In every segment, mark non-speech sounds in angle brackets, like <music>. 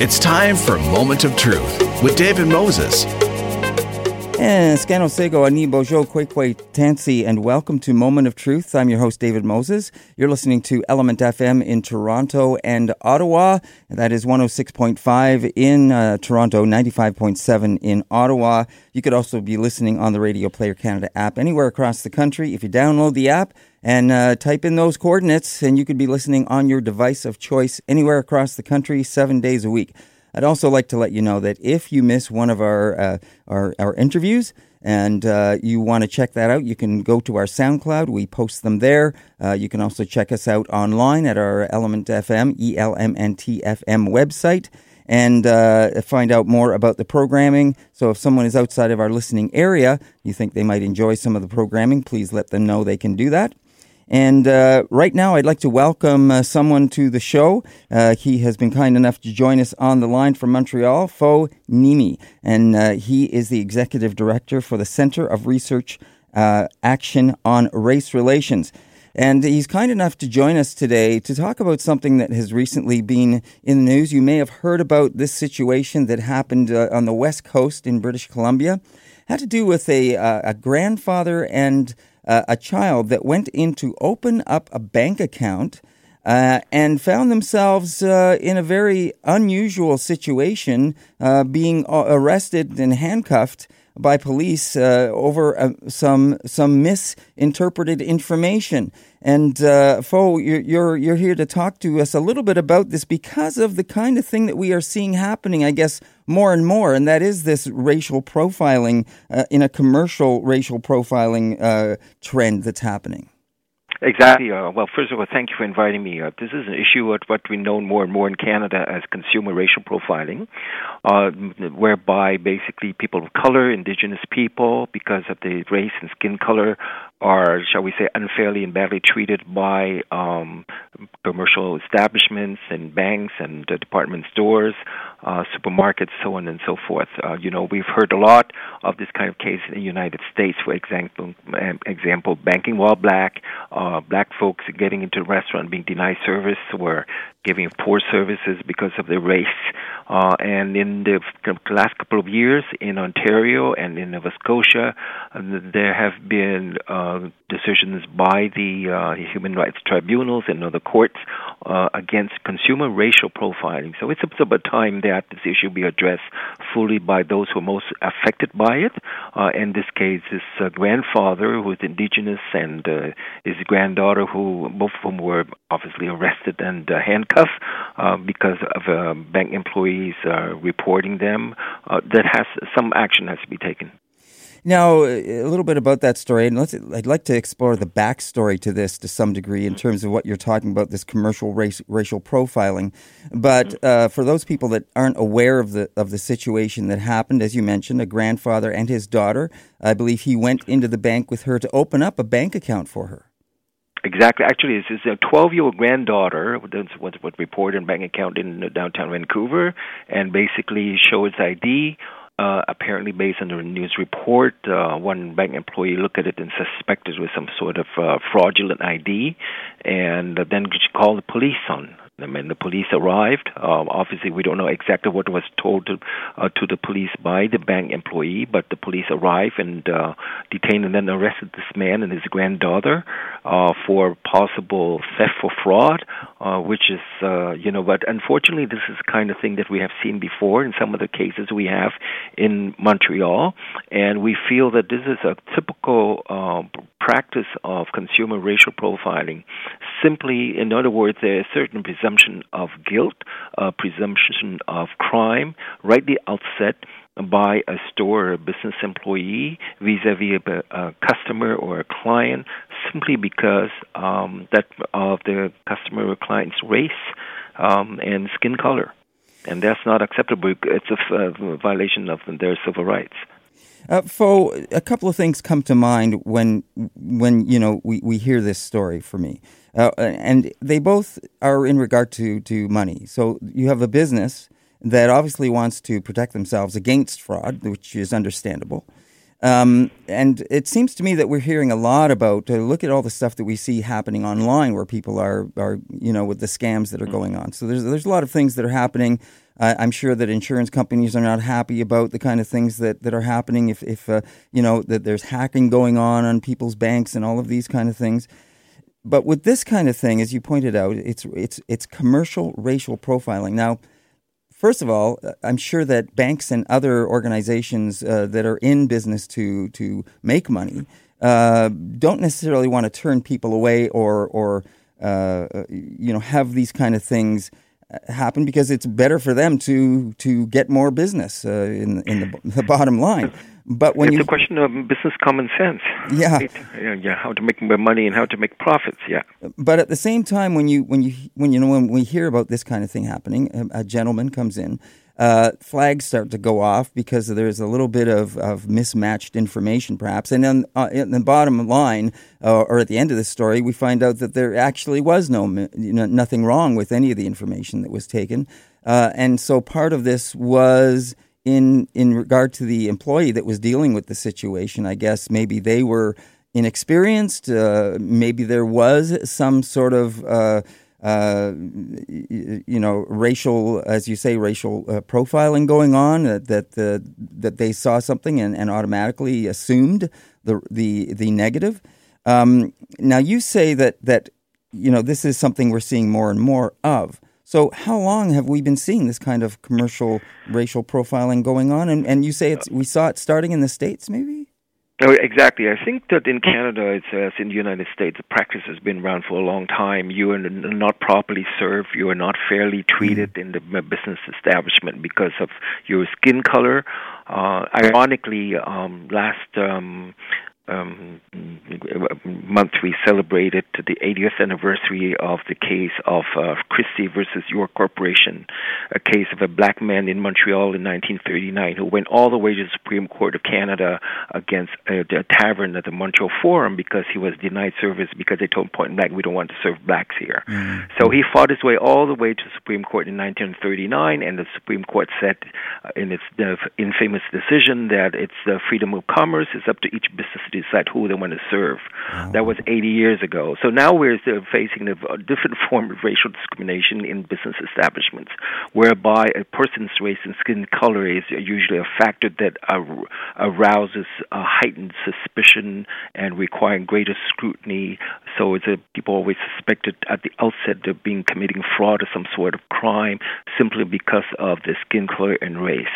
It's time for Moment of Truth with David Moses. And Scano Sego, Ani Bojo, Kwekwe Tansi, and welcome to Moment of Truth. I'm your host, David Moses. You're listening to Element FM in Toronto and Ottawa. That is 106.5 in uh, Toronto, 95.7 in Ottawa. You could also be listening on the Radio Player Canada app anywhere across the country. If you download the app and uh, type in those coordinates, and you could be listening on your device of choice anywhere across the country, seven days a week. I'd also like to let you know that if you miss one of our uh, our, our, interviews and uh, you want to check that out, you can go to our SoundCloud. We post them there. Uh, you can also check us out online at our Element FM, E L M N T F M website and uh, find out more about the programming. So if someone is outside of our listening area, you think they might enjoy some of the programming, please let them know they can do that. And uh, right now, I'd like to welcome uh, someone to the show. Uh, he has been kind enough to join us on the line from Montreal, Fo Niemi. And uh, he is the executive director for the Center of Research uh, Action on Race Relations. And he's kind enough to join us today to talk about something that has recently been in the news. You may have heard about this situation that happened uh, on the West Coast in British Columbia. It had to do with a, a grandfather and uh, a child that went in to open up a bank account uh, and found themselves uh, in a very unusual situation, uh, being uh, arrested and handcuffed by police uh, over uh, some some misinterpreted information. And uh, Fo, you're, you're you're here to talk to us a little bit about this because of the kind of thing that we are seeing happening, I guess, more and more, and that is this racial profiling uh, in a commercial racial profiling uh, trend that's happening. Exactly. Uh, well, first of all, thank you for inviting me. Uh, this is an issue of what we know more and more in Canada as consumer racial profiling, uh, whereby basically people of color, indigenous people, because of the race and skin color, are, shall we say, unfairly and badly treated by um, commercial establishments and banks and uh, department stores, uh, supermarkets, so on and so forth. Uh, you know, we've heard a lot of this kind of case in the United States. For example, um, example, banking while black, uh, black folks getting into a restaurant being denied service or giving poor services because of their race. Uh, and in the last couple of years in Ontario and in Nova Scotia, uh, there have been uh, decisions by the uh, human rights tribunals and other courts uh, against consumer racial profiling. So it's about time that this issue be addressed fully by those who are most affected by it. Uh, in this case, his grandfather, who is indigenous, and his granddaughter, who both of whom were obviously arrested and handcuffed because of bank employees uh, reporting them, uh, that has some action has to be taken. Now, a little bit about that story, and let's, I'd like to explore the backstory to this to some degree in terms of what you're talking about this commercial race, racial profiling. But mm-hmm. uh, for those people that aren't aware of the of the situation that happened, as you mentioned, a grandfather and his daughter, I believe he went into the bank with her to open up a bank account for her. Exactly. Actually, it's a 12 year old granddaughter was, was reported in bank account in downtown Vancouver and basically showed its ID. Uh, apparently, based on the news report, uh, one bank employee looked at it and suspected it was some sort of uh, fraudulent ID, and then she called the police on when the police arrived, uh, obviously we don't know exactly what was told to, uh, to the police by the bank employee, but the police arrived and uh, detained and then arrested this man and his granddaughter uh, for possible theft or fraud, uh, which is, uh, you know, but unfortunately this is the kind of thing that we have seen before in some of the cases we have in Montreal, and we feel that this is a typical uh, practice of consumer racial profiling. Simply, in other words, there is certain presumption of guilt, a presumption of crime right the outset by a store or a business employee vis-a-vis a, a customer or a client simply because um, that of the customer or client's race um, and skin color. And that's not acceptable. It's a, violation of their civil rights. Uh, Fo, a couple of things come to mind when when you know we, we hear this story for me, uh, and they both are in regard to to money. So you have a business that obviously wants to protect themselves against fraud, which is understandable. Um, and it seems to me that we're hearing a lot about. Uh, look at all the stuff that we see happening online, where people are are you know with the scams that are going on. So there's there's a lot of things that are happening. Uh, I'm sure that insurance companies are not happy about the kind of things that, that are happening. If if uh, you know that there's hacking going on on people's banks and all of these kind of things. But with this kind of thing, as you pointed out, it's it's it's commercial racial profiling. Now, first of all, uh, I'm sure that banks and other organizations uh, that are in business to to make money uh, don't necessarily want to turn people away or or uh, you know have these kind of things uh, happen because it's better for them to to get more business uh, in in the, the bottom line. But when it's you a question of business common sense. Yeah. Right? yeah, yeah, how to make more money and how to make profits. Yeah. but at the same time, when you when you when you know when we hear about this kind of thing happening, a, a gentleman comes in, uh, flags start to go off because there's a little bit of, of mismatched information, perhaps. And then uh, in the bottom line, uh, or at the end of the story, we find out that there actually was no you know, nothing wrong with any of the information that was taken. Uh, and so part of this was in in regard to the employee that was dealing with the situation. I guess maybe they were inexperienced. Uh, maybe there was some sort of uh, uh, you know racial, as you say, racial uh, profiling going on. Uh, that the that they saw something and, and automatically assumed the the the negative. Um, now you say that that you know this is something we're seeing more and more of. So how long have we been seeing this kind of commercial racial profiling going on? And and you say it's we saw it starting in the states, maybe. Oh, exactly. I think that in Canada, it's as in the United States, the practice has been around for a long time. You are not properly served. You are not fairly treated in the business establishment because of your skin color. Uh, ironically, um, last um, um, month we celebrated the 80th anniversary of the case of uh, Christie versus York Corporation, a case of a black man in Montreal in 1939 who went all the way to the Supreme Court of Canada against a, the tavern at the Montreal Forum because he was denied service because they told him point blank we don't want to serve blacks here. So he fought his way all the way to the Supreme Court in 1939, and the Supreme Court said uh, in its uh, infamous decision that it's the freedom of commerce. It's up to each business to decide who they want to serve. Oh. That was 80 years ago. So now we're facing a a different <laughs> form of racial discrimination in business establishments, whereby a person's race and skin color is usually a factor that arouses a heightened suspicion and requiring greater scrutiny. So it's a, people always suspected at the outset of being committing fraud or some sort of crime simply because of their skin color and race.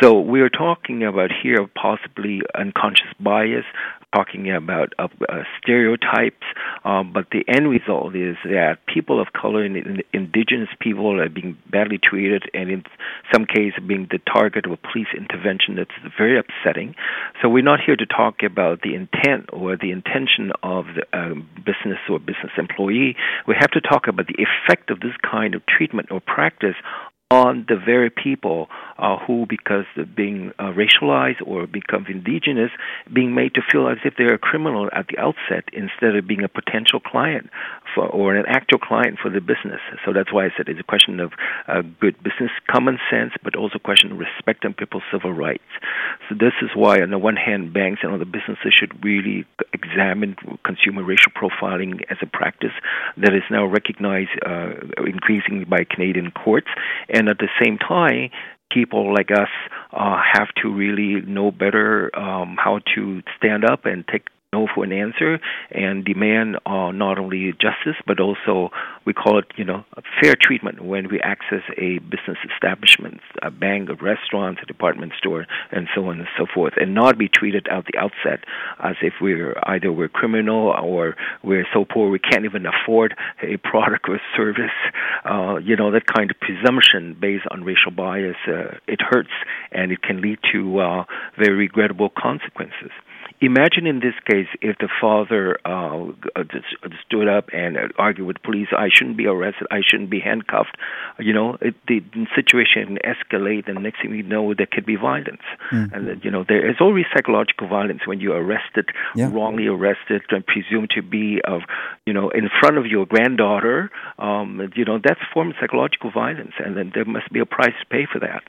So we are talking about here possibly unconscious bias, talking about uh, uh, stereotypes, um, but the end result is that people of color and in, indigenous people are being badly treated, and in some cases being the target of a police intervention that's very upsetting. So we're not here to talk about the intent or the intention of the um, business or business employee. We have to talk about the effect of this kind of treatment or practice on the very people uh, who, because being uh, racialized or become indigenous, being made to feel as if they're a criminal at the outset instead of being a potential client for, or an actual client for the business. So that's why I said it's a question of uh, good business common sense, but also a question of respecting people's civil rights. So this is why, on the one hand, banks and other businesses should really examine consumer racial profiling as a practice that is now recognized uh, increasingly by Canadian courts, and at the same time, people like us uh, have to really know better um, how to stand up and take no for an answer and demand uh, not only justice but also we call it you know fair treatment when we access a business establishment, a bank, a restaurant, a department store, and so on and so forth, and not be treated at the outset as if we're either we're criminal or we're so poor we can't even afford a product or service. Uh, you know that kind of presumption based on racial bias. Uh, it hurts and it can lead to uh, very regrettable consequences imagine in this case if the father uh, stood up and argued with police, I shouldn't be arrested, I shouldn't be handcuffed. You know, it, the situation escalate, and next thing you know, there could be violence. Mm-hmm. And you know, there is always psychological violence when you're arrested, yeah. wrongly arrested, and presumed to be of, you know, in front of your granddaughter. Um, you know, that's a form of psychological violence, and then there must be a price to pay for that.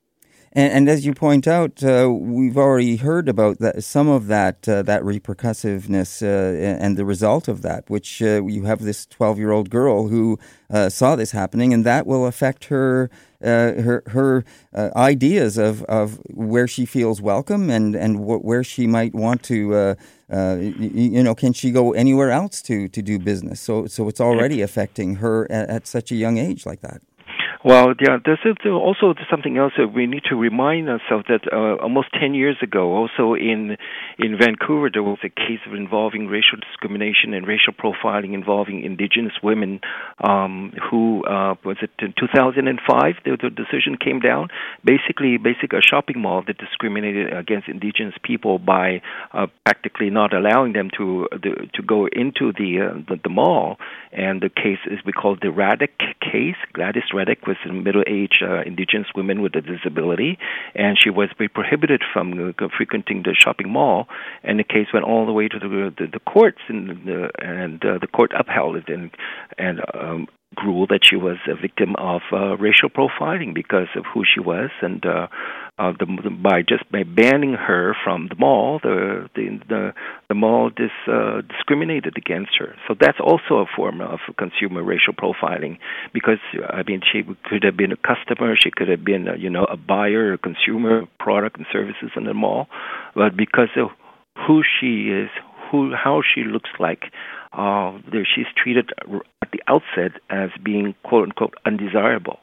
And, and as you point out, uh, we've already heard about that, some of that uh, that repercussiveness uh, and the result of that, which uh, you have this 12 year old girl who uh, saw this happening, and that will affect her uh, her her ideas of, of where she feels welcome and and wh- where she might want to. You, you, know, can she go anywhere else to, to do business? So, so it's already affecting her at, at such a young age like that. Well, yeah, there's also something else that we need to remind ourselves that uh, almost 10 years ago, also in in Vancouver, there was a case of involving racial discrimination and racial profiling involving Indigenous women. Um, who uh, was it in 2005? The, the decision came down. Basically, basically a shopping mall that discriminated against Indigenous people by uh, practically not allowing them to the, to go into the, uh, the the mall. And the case is we call the Radek case. Gladys Radek was a middle-aged uh, Indigenous woman with a disability, and she was prohibited from frequenting the shopping mall. And the case went all the way to the the, the courts, and the and uh, the court upheld it and and um, ruled that she was a victim of uh, racial profiling because of who she was, and uh, uh, the, the, by just by banning her from the mall, the the the, the mall dis, uh, discriminated against her. So that's also a form of consumer racial profiling, because I mean she could have been a customer, she could have been a, you know a buyer, a consumer of product and services in the mall, but because of who she is, who how she looks like, uh, she's treated at the outset as being quote unquote undesirable.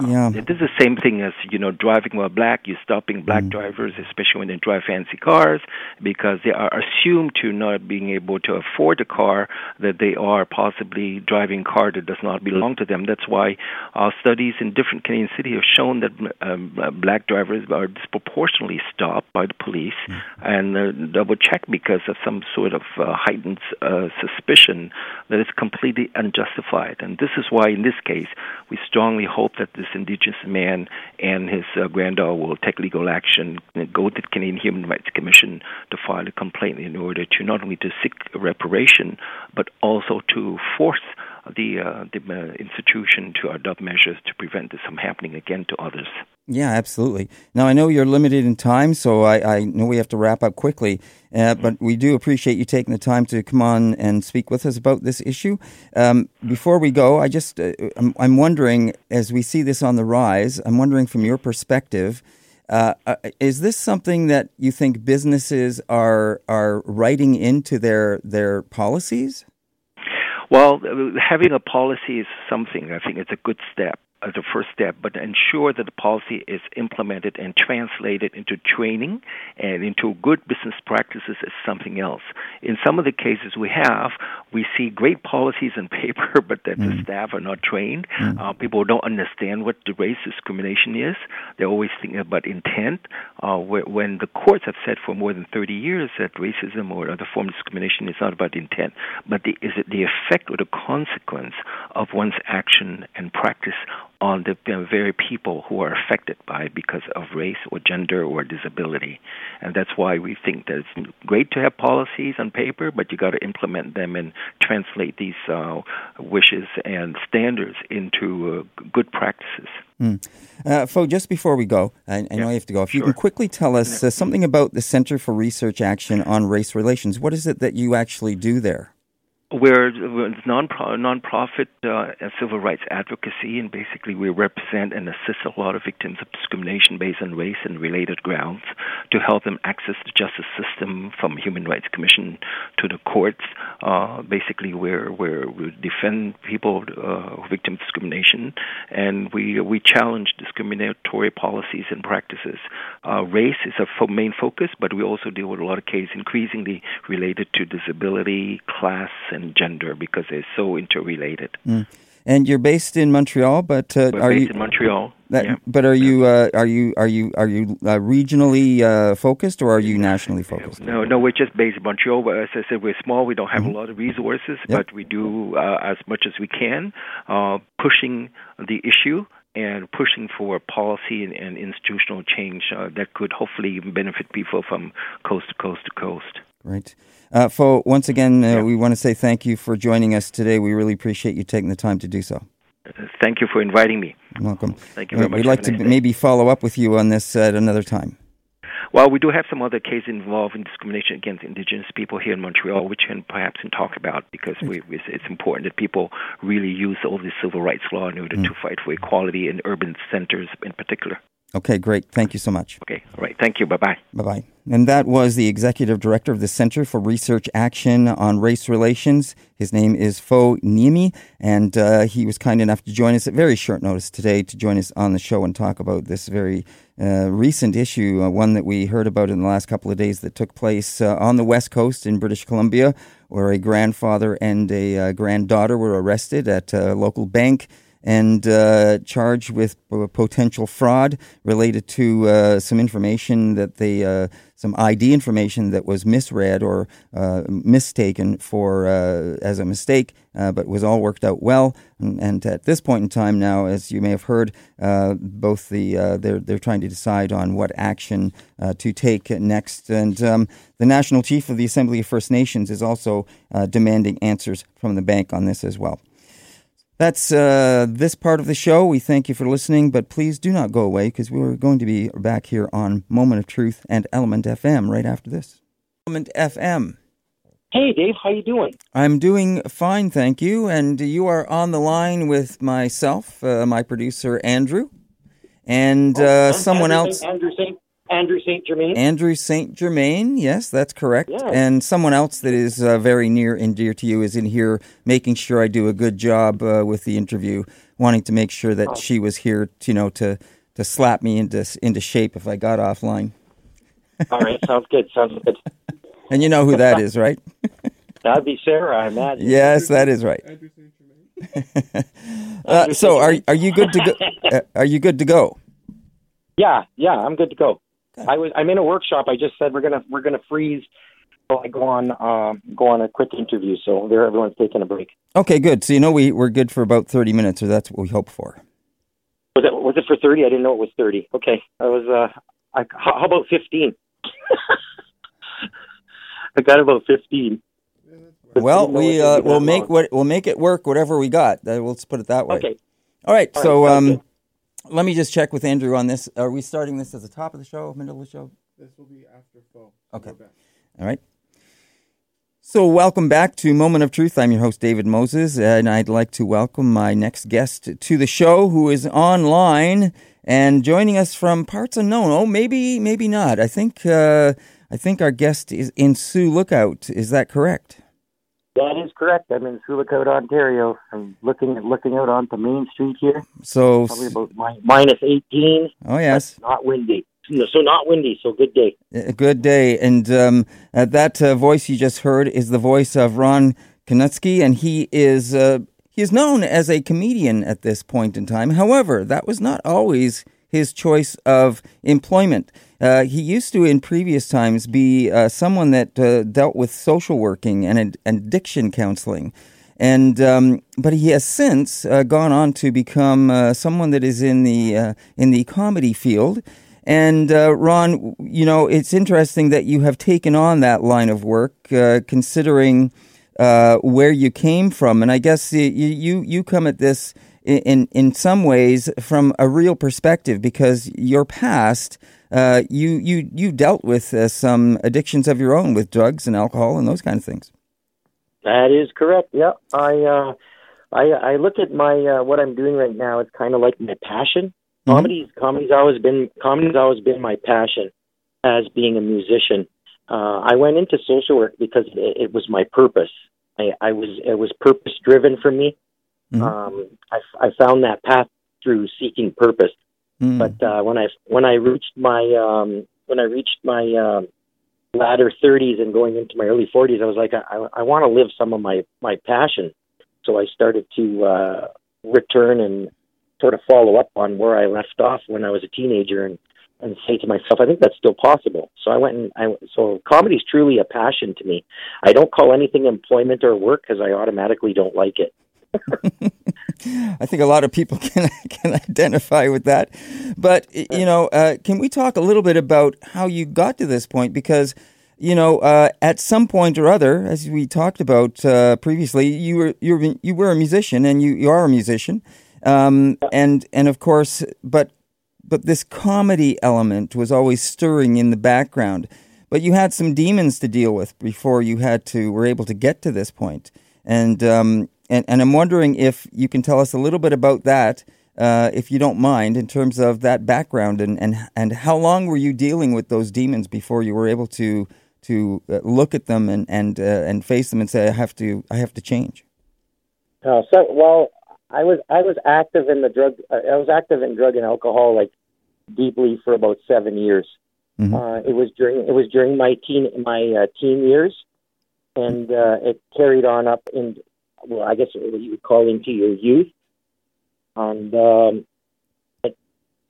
Yeah. It is the same thing as, you know, driving while black. You're stopping black mm. drivers, especially when they drive fancy cars, because they are assumed to not being able to afford a car, that they are possibly driving a car that does not belong to them. That's why uh, studies in different Canadian cities have shown that um, black drivers are disproportionately stopped by the police mm. and uh, double checked because of some sort of uh, heightened uh, suspicion that is completely unjustified. And this is why, in this case, we strongly hope that this this Indigenous man and his uh, granddaughter will take legal action, and go to the Canadian Human Rights Commission to file a complaint in order to not only to seek reparation, but also to force the uh, the uh, institution to adopt measures to prevent this from happening again to others. Yeah, absolutely. Now, I know you're limited in time, so I, I know we have to wrap up quickly, uh, but we do appreciate you taking the time to come on and speak with us about this issue. Um, before we go, I just, uh, I'm, I'm, wondering, as we see this on the rise, I'm wondering from your perspective, uh, uh is this something that you think businesses are are writing into their their policies? Well, having a policy is something. I think it's a good step as a first step, but ensure that the policy is implemented and translated into training and into good business practices is something else. In some of the cases we have, we see great policies in <laughs> paper, but that mm. the staff are not trained. Mm. Uh, people don't understand what the race discrimination is. They're always thinking about intent. Uh, when the courts have said for more than 30 years that racism or other form of discrimination is not about intent, but the, is it the effect or the consequence of one's action and practice on the very people who are affected by it because of race or gender or disability. And that's why we think that it's great to have policies on paper, but you got to implement them and translate these uh, wishes and standards into uh, good practices. Mm. Uh, Fo, just before we go, I, I yeah, know you have to go. If sure. you can quickly tell us uh, something about the Center for Research Action on Race Relations, what is it that you actually do there? We're, non nonprofit uh, civil rights advocacy, and basically we represent and assist a lot of victims of discrimination based on race and related grounds to help them access the justice system from Human Rights Commission to the courts. Uh, basically, we're, we defend people uh, victims of discrimination, and we we challenge discriminatory policies and practices. Uh, race is a main focus, but we also deal with a lot of cases increasingly related to disability, class, and and gender because they're so interrelated. Mm. And you're based in Montreal, but uh, are you in Montreal? That, yeah. But are you uh, are you are you are you uh, regionally uh, focused or are you nationally focused? No, no, we're just based in Montreal. As I said, we're small. We don't have mm-hmm. a lot of resources, yep. but we do uh, as much as we can, uh, pushing the issue and pushing for policy and, and institutional change that could hopefully benefit people from coast to coast to coast. Right. Uh, Fo, once again, uh, yeah. we want to say thank you for joining us today. We really appreciate you taking the time to do so. Thank you for inviting me. Welcome. Thank you very much. We'd like to nice maybe follow up with you on this at another time. Well, we do have some other cases involving discrimination against Indigenous people here in Montreal, which we can perhaps can talk about because we, we, it's important that people really use all the civil rights law in order to fight for equality in urban centers in particular. Okay, great. Thank you so much. Okay, all right. Thank you. Bye bye. Bye bye. And that was the executive director of the Center for Research Action on Race Relations. His name is Fo Niemi, and uh, he was kind enough to join us at very short notice today to join us on the show and talk about this very uh, recent issue, uh, one that we heard about in the last couple of days that took place uh, on the West Coast in British Columbia, where a grandfather and a uh, granddaughter were arrested at a local bank and uh, charged with potential fraud related to uh, some information that they, uh, some ID information that was misread or uh, mistaken for uh, as a mistake, uh, but was all worked out well. And, and at this point in time now, as you may have heard, both the they're they're trying to decide on what action to take next. And um, the national chief of the Assembly of First Nations is also demanding answers from the bank on this as well. That's uh, this part of the show. We thank you for listening, but please do not go away because we're going to be back here on Moment of Truth and Element FM right after this. Element FM. Hey, Dave, how you doing? I'm doing fine, thank you. And you are on the line with myself, uh, my producer Andrew, and uh, Oh, someone Andrew else. Andrew Andrew Saint Germain. Andrew St. Germain, yes, that's correct. Yeah. And someone else that is uh, very near and dear to you is in here making sure I do a good job uh, with the interview, wanting to make sure that Oh. she was here, to, you know, to, to slap me into, into shape if I got offline. All right, <laughs> sounds good. Sounds good. And you know who that is, right? <laughs> That'd be Sarah, I imagine. yes, that is right. <laughs> uh, so are are you good to go? Uh, are you good to go? Yeah, yeah, I'm good to go. I was I'm in a workshop. I just said we're gonna we're gonna freeze while I go on uh, go on a quick interview. So there, everyone's taking a break. Okay, good. So you know we we're good for about thirty minutes, or that's what we hope for. Was it was it for thirty? I didn't know it was thirty. Okay, I was. Uh, I, how, about fifteen? <laughs> I got about fifteen. Well, we uh, we'll make what we'll make it work, whatever we got. Uh, let's put it that way. Okay. All right. All so right, um, let me just check with Andrew on this. Are we starting this as the top of the show, middle of the show? This will be after fall. Okay. All right. So, welcome back to Moment of Truth. I'm your host, David Moses, and I'd like to welcome my next guest to the show who is online and joining us from parts unknown. Oh, maybe, maybe not. I think, uh, I think our guest is in Sioux Lookout. Is that correct? That is correct. I'm in Sioux Ontario. I'm looking looking out onto Main Street here. So, Probably about mi- minus 18. oh, yes. Not windy. So not windy. So good day. A good day. And um, uh, that uh, voice you just heard is the voice of Ron Konutsky, and he is uh, he is known as a comedian at this point in time. However, that was not always his choice of employment. Uh, he used to, in previous times, be uh, someone that uh, dealt with social working and, ad- addiction counseling. And um, but he has since uh, gone on to become uh, someone that is in the in the comedy field. And Ron, you know, it's interesting that you have taken on that line of work, considering where you came from. And I guess you you, you come at this in in some ways from a real perspective because your past. Uh, you you you dealt with uh, some addictions of your own with drugs and alcohol and those kind of things. That is correct. Yeah. I uh, I I look at my uh, what I'm doing right now. It's kind of like my passion. Mhm. Comedy's comedy's always been comedy's always been my passion as being a musician. Uh, I went into social work because it, it was my purpose. I, I was it was purpose driven for me. Mhm. Um, I, I found that path through seeking purpose. Mm. But uh, when I when I reached my um, when I reached my um, latter 30s and going into my early 40s, I was like, I, I, I want to live some of my my passion. So I started to uh, return and sort of follow up on where I left off when I was a teenager and and say to myself, I think that's still possible. So I went and I so comedy is truly a passion to me. I don't call anything employment or work because I automatically don't like it. <laughs> I think a lot of people <laughs> can can identify with that. But you know, uh, can we talk a little bit about how you got to this point? Because you know, uh, at some point or other, as we talked about uh, previously, you were you were you were a musician, and you, you are a musician. Um, and and of course, but but this comedy element was always stirring in the background. But you had some demons to deal with before you had to were able to get to this point. And um, and and I'm wondering if you can tell us a little bit about that, uh, if you don't mind, in terms of that background and and and how long were you dealing with those demons before you were able to to uh, look at them and and uh, and face them and say I have to I have to change. Uh, so well, I was I was active in the drug. Uh, I was active in drug and alcohol like deeply for about seven years. Mm-hmm. Uh, it was during it was during my teen my uh, teen years, and uh, it carried on up in well, I guess you would call into your youth, and um, it,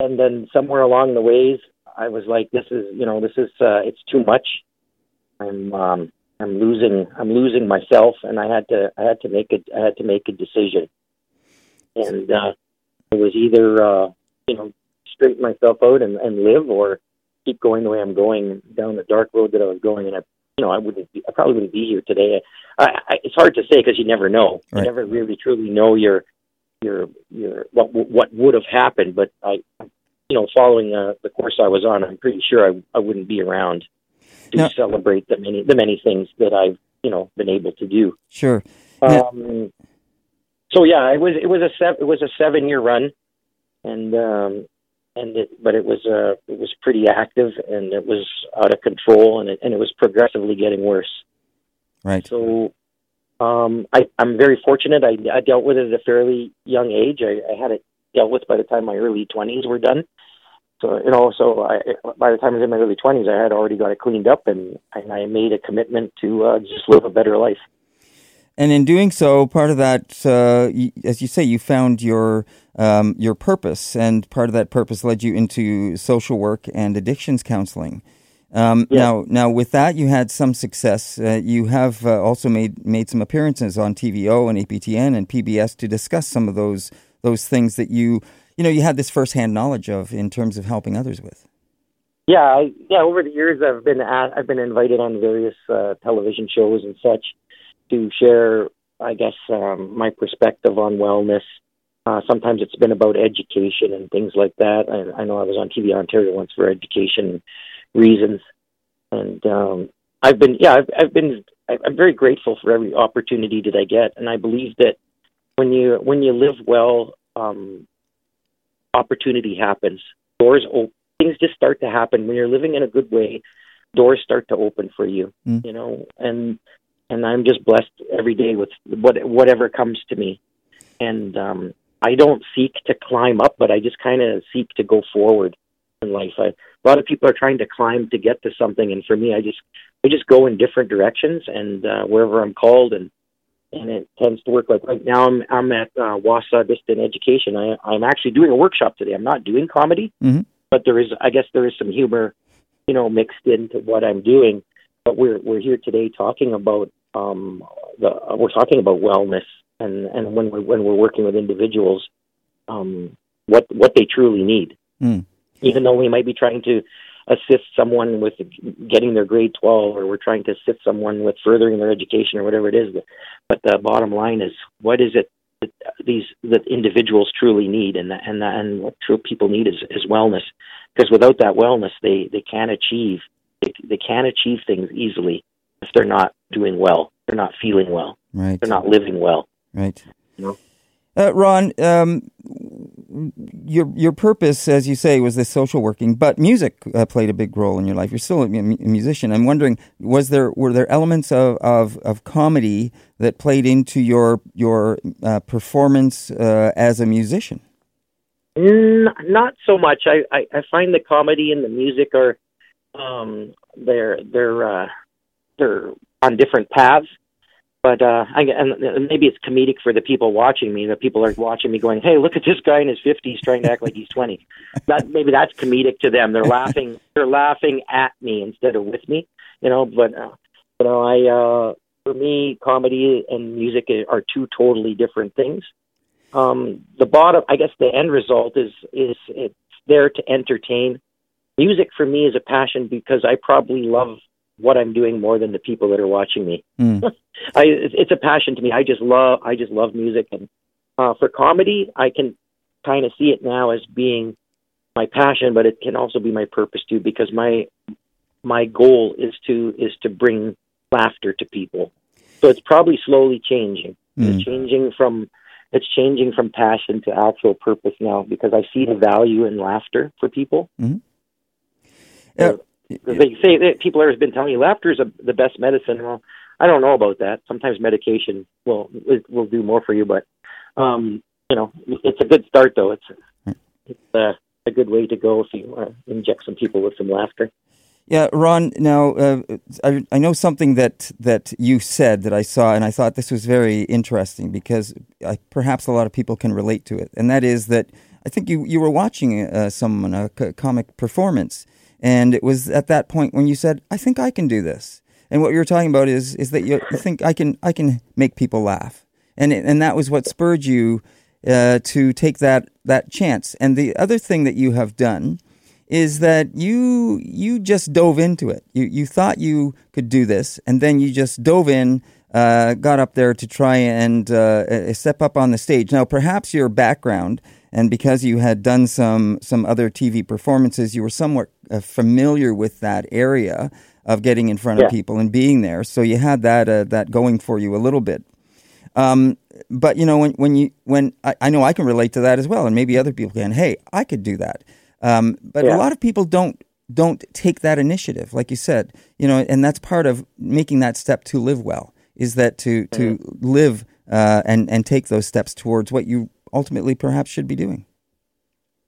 and then somewhere along the ways, I was like, this is you know this is uh, it's too much. I'm um, I'm losing I'm losing myself, and I had to I had to make a I had to make a decision, and uh, it was either uh, you know straighten myself out and, and live, or keep going the way I'm going down the dark road that I was going, and I you know I wouldn't be, I probably wouldn't be here today. I, I, it's hard to say because you never know. Right. You never really truly know your your your what what would have happened, but I you know following uh, the course I was on, I'm pretty sure I I wouldn't be around to now, celebrate the many the many things that I've you know been able to do. Sure. Um, so yeah, it was it was a seven it was a seven year run, and um, and it, but it was uh it was pretty active and it was out of control and it and it was progressively getting worse. Right. So um, I I'm very fortunate. I I dealt with it at a fairly young age. I, I had it dealt with by the time my early twenties were done. So you know, so I, by the time I was in my early twenties, I had already got it cleaned up, and, and I made a commitment to uh, just live a better life. And in doing so, part of that, uh, as you say, you found your um, your purpose, and part of that purpose led you into social work and addictions counseling. Um, yeah. Now, now with that, you had some success. Uh, you have uh, also made made some appearances on TVO and APTN and PBS to discuss some of those those things that you you know you had this firsthand knowledge of in terms of helping others with. Yeah, I, yeah. Over the years, I've been at, I've been invited on various uh, television shows and such to share, I guess, um, my perspective on wellness. Uh, sometimes it's been about education and things like that. I, I know I was on TV Ontario once for education reasons, and um, I've been, yeah, I've, I've been, I'm very grateful for every opportunity that I get, and I believe that when you when you live well, um, opportunity happens. Doors open. Things just start to happen when you're living in a good way. Doors start to open for you, mm. you know, and and I'm just blessed every day with what whatever comes to me, and um, I don't seek to climb up, but I just kind of seek to go forward in life. I, a lot of people are trying to climb to get to something, and for me, I just I just go in different directions, and uh, wherever I'm called, and and it tends to work. Like right now, I'm I'm at uh, Wahsa Distant Education. I, I'm actually doing a workshop today. I'm not doing comedy, mm-hmm. but there is, I guess, there is some humor, you know, mixed into what I'm doing. But we're we're here today talking about um, the we're talking about wellness and and when we're when we're working with individuals, um, what what they truly need. Mm. Even though we might be trying to assist someone with getting their grade 12 or we're trying to assist someone with furthering their education or whatever it is but the bottom line is what is it that these that individuals truly need and and and what true people need is, is wellness because without that wellness they they can't achieve they, they can't achieve things easily if they're not doing well they're not feeling well right they're not living well right you know uh, Ron, um, your your purpose, as you say, was this social working, but music uh, played a big role in your life. You're still a, mu- a, musician. I'm wondering, was there were there elements of of, of comedy that played into your your uh, performance uh, as a musician? Mm, not so much. I, I, I find the comedy and the music are um, they're they're uh, they're on different paths but uh, I, and maybe it's comedic for the people watching me. The people are watching me going, "Hey, look at this guy in his fifties trying to act like he's 20." <laughs> That maybe that's comedic to them. They're laughing. They're laughing at me instead of with me. You know, but uh, you know, I uh, for me, comedy and music are two totally different things. Um, the bottom, I guess, the end result is is it's there to entertain. Music for me is a passion because I probably love what I'm doing more than the people that are watching me. Mm. <laughs> I it's a passion to me. I just love I just love music and uh, for comedy, I can kind of see it now as being my passion, but it can also be my purpose too, because my my goal is to is to bring laughter to people. So it's probably slowly changing. Mm. It's changing from it's changing from passion to actual purpose now because I see the value in laughter for people. Mhm. So, they say that people have been telling me laughter is a, the best medicine. Well, I don't know about that. Sometimes medication will will do more for you, but um, you know, it's a good start though. It's it's uh, a good way to go if you uh, inject some people with some laughter. Yeah, Ron. Now, uh, I, I know something that that you said that I saw, and I thought this was very interesting because I, perhaps a lot of people can relate to it, and that is that I think you you were watching uh, someone a c- comic performance, and it was at that point when you said, "I think I can do this." And what you're talking about is is that you, you think I can I can make people laugh, and and that was what spurred you uh, to take that that chance. And the other thing that you have done is that you you just dove into it. You you thought you could do this, and then you just dove in, uh, got up there to try and uh, step up on the stage. Now, perhaps your background, and because you had done some some other TV performances, you were somewhat uh, familiar with that area of getting in front Yeah. of people and being there. So you had that uh, that going for you a little bit. Um, but you know when when you when I, I know I can relate to that as well, and maybe other people can. Hey, I could do that. Um, but a lot of people don't don't take that initiative, like you said. You know, and that's part of making that step to live well. Is that to to live uh, and and take those steps towards what you ultimately perhaps should be doing.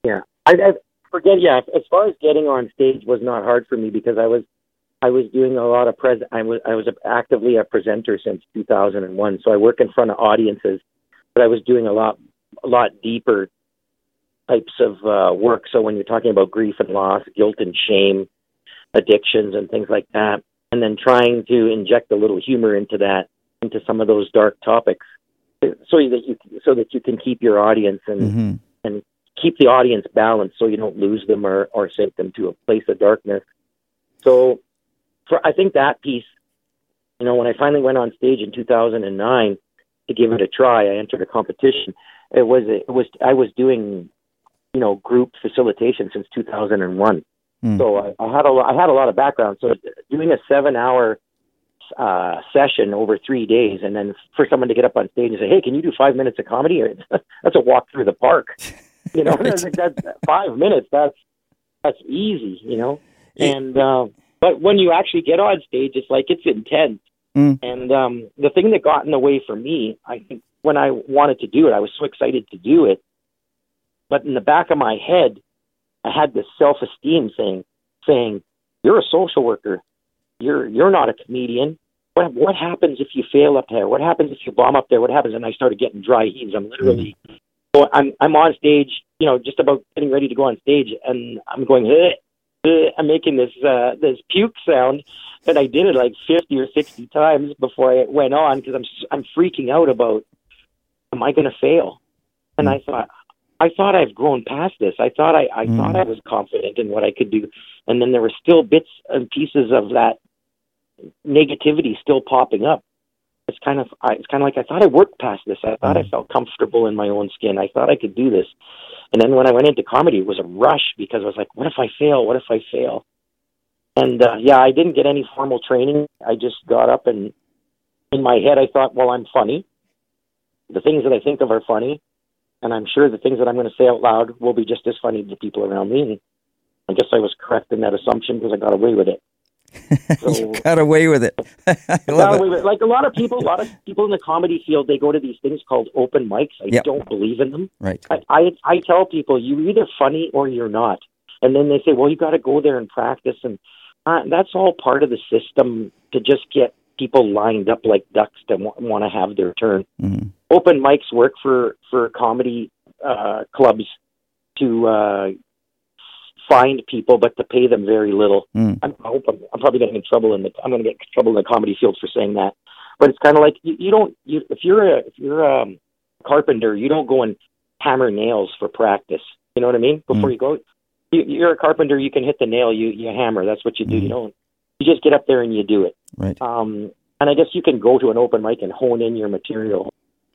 Yeah, I, I forget. Yeah, as far as getting on stage was not hard for me because I was I was doing a lot of pres. I was I was actively a presenter since 2001. So I work in front of audiences, but I was doing a lot a lot deeper types of uh, work. So when you're talking about grief and loss, guilt and shame, addictions and things like that, and then trying to inject a little humor into that, into some of those dark topics, so that you so that you can keep your audience and hmm keep the audience balanced so you don't lose them or, or sink them to a place of darkness. So for I think that piece, you know, when I finally went on stage in 2009 to give it a try, I entered a competition. It was it was I was doing, you know, group facilitation since 2001. Mm. So I, I had a I had a lot of background. So doing a seven hour uh, session over three days, and then for someone to get up on stage and say, "Hey, can you do five minutes of comedy?" <laughs> That's a walk through the park. <laughs> You know, Right. that's, that's five minutes. That's that's easy. You know, and uh, but when you actually get on stage, it's like it's intense. Mm. And um, the thing that got in the way for me, I think, when I wanted to do it, I was so excited to do it, but in the back of my head, I had this self esteem thing saying, "You're a social worker. You're you're not a comedian. What what happens if you fail up there? What happens if you bomb up there? What happens?" And I started getting dry heaves. I'm literally, so I'm I'm on stage, you know, just about getting ready to go on stage, and I'm going, "Eh, eh," I'm making this uh, this puke sound, and I did it like 50 or 60 times before I went on because I'm I'm freaking out about, am I going to fail? And I thought, I thought I've grown past this. I thought I, I Mm. thought I was confident in what I could do, and then there were still bits and pieces of that negativity still popping up. It's kind of, I, it's kind of like I thought I worked past this. I thought I felt comfortable in my own skin. I thought I could do this, and then when I went into comedy, it was a rush because I was like, what if I fail? What if I fail? And uh, yeah, I didn't get any formal training. I just got up and in my head, I thought, well, I'm funny. The things that I think of are funny, and I'm sure the things that I'm going to say out loud will be just as funny to the people around me. And I guess I was correct in that assumption because I got away with it. <laughs> you got away with it. <laughs> I love it. with it. Like a lot of people, a lot of people in the comedy field, they go to these things called open mics. I Yep. don't believe in them. Right. I, I I tell people you're either funny or you're not, and then they say, well, you got to go there and practice, and uh, that's all part of the system to just get people lined up like ducks to w- want to have their turn. Mhm. Open mics work for for comedy uh, clubs to uh, find people, but to pay them very little. Mm. I'm, hope I'm, I'm probably getting in trouble in the I'm going to get in trouble in the comedy field for saying that. But it's kind of like you, you don't you if you're a if you're a carpenter, you don't go and hammer nails for practice. You know what I mean? Before Mm. you go, you, you're a carpenter. You can hit the nail. You you hammer. That's what you do. Mm. You don't. You just get up there and you do it. Right. Um, and I guess you can go to an open mic and hone in your material.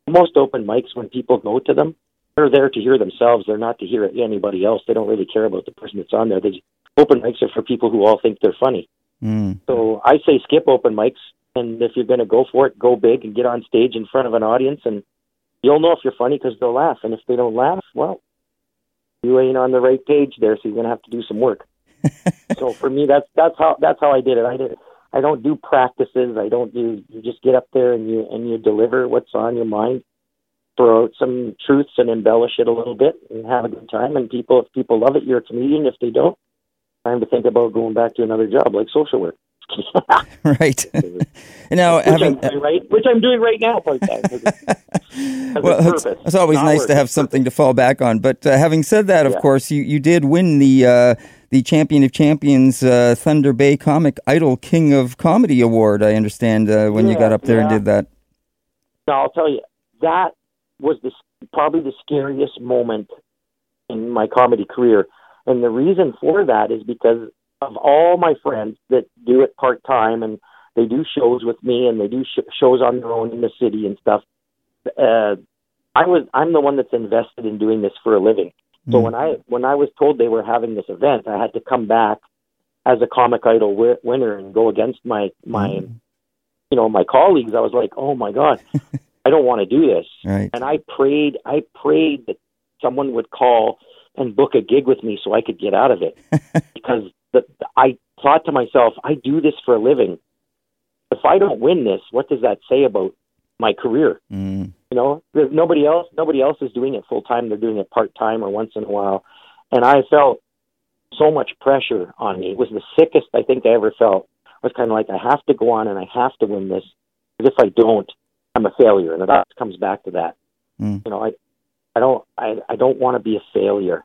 Most open mics, when people go to them, they're there to hear themselves. They're not to hear anybody else. They don't really care about the person that's on there. They open mics are for people who all think they're funny. Mm. So I say skip open mics, and if you're going to go for it, go big and get on stage in front of an audience, and you'll know if you're funny because they'll laugh. And if they don't laugh, well, you ain't on the right page there, so you're going to have to do some work. <laughs> so for me, that's that's how that's how I did it. I did. I don't do practices. I don't do. You just get up there and you and you deliver what's on your mind throw out some truths and embellish it a little bit and have a good time. And people, if people love it, you're a comedian. If they don't, time to think about going back to another job like social work. <laughs> right. <laughs> now, which, having, I'm right, which I'm doing right now part time. <laughs> well, it's, it's, always nice to have something to fall back on. But uh, having said that, of yeah. course, you, you did win the uh, the Champion of Champions uh, Thunder Bay Comic Idol King of Comedy Award. I understand uh, when yeah, you got up there yeah. and did that. No, I'll tell you that was the, probably the scariest moment in my comedy career. And the reason for that is because of all my friends that do it part time and they do shows with me and they do sh- shows on their own in the city and stuff. Uh, I was I'm the one that's invested in doing this for a living. So mm. when I when I was told they were having this event, I had to come back as a comic idol wi- winner and go against my my mm. you know my colleagues. I was like, oh my god, <laughs> I don't want to do this. Right. And I prayed, I prayed that someone would call and book a gig with me so I could get out of it. <laughs> because the, I thought to myself, I do this for a living. If I don't win this, what does that say about my career? Mm. You know, there's nobody else. Nobody else is doing it full time. They're doing it part time or once in a while. And I felt so much pressure on me. It was the sickest I think I ever felt. I was kind of like, I have to go on and I have to win this. Because if I don't, I'm a failure, and it always comes back to that. Mm. You know, I, I don't, I, I don't want to be a failure,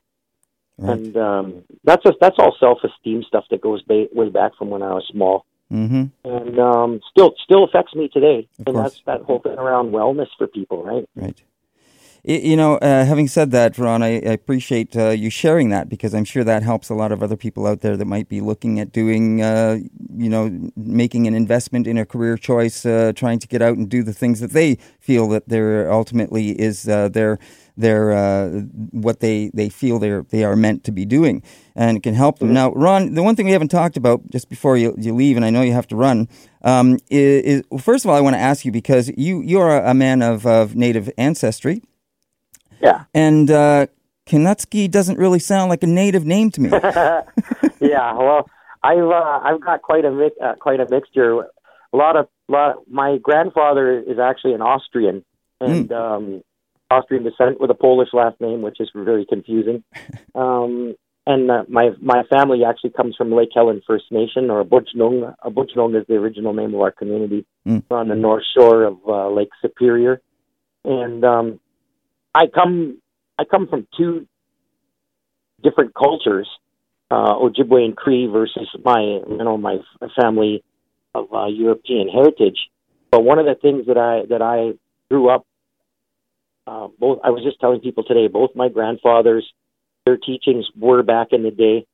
right. and um, that's just that's all self-esteem stuff that goes ba- way back from when I was small, mm-hmm. and um, still still affects me today. Of and course. that's that whole thing around wellness for people, right? Right. You know, uh, having said that, Ron, I, I appreciate uh, you sharing that because I'm sure that helps a lot of other people out there that might be looking at doing, uh, you know, making an investment in a career choice, uh, trying to get out and do the things that they feel that they're ultimately is uh, their their uh, what they, they feel they they are meant to be doing, and it can help them. Mm-hmm. Now, Ron, the one thing we haven't talked about just before you, you leave, and I know you have to run, um, is, is, first of all, I want to ask you because you you are a man of, of native ancestry. Yeah. And uh, Kanutsky doesn't really sound like a native name to me. <laughs> yeah. Well, I've uh, I've got quite a mi- uh, quite a mixture. A lot of lot. My grandfather is actually an Austrian and Mm. um, Austrian descent with a Polish last name, which is very confusing. <laughs> Um, and uh, my my family actually comes from Lake Helen First Nation, or Abuchnong. Abuchnong is the original name of our community Mm. on the north shore of uh, Lake Superior. And um, I come I come from two different cultures, uh, Ojibwe and Cree versus my you know my family of uh, European heritage. But one of the things that I that I grew up uh, both I was just telling people today both my grandfathers their teachings were back in the day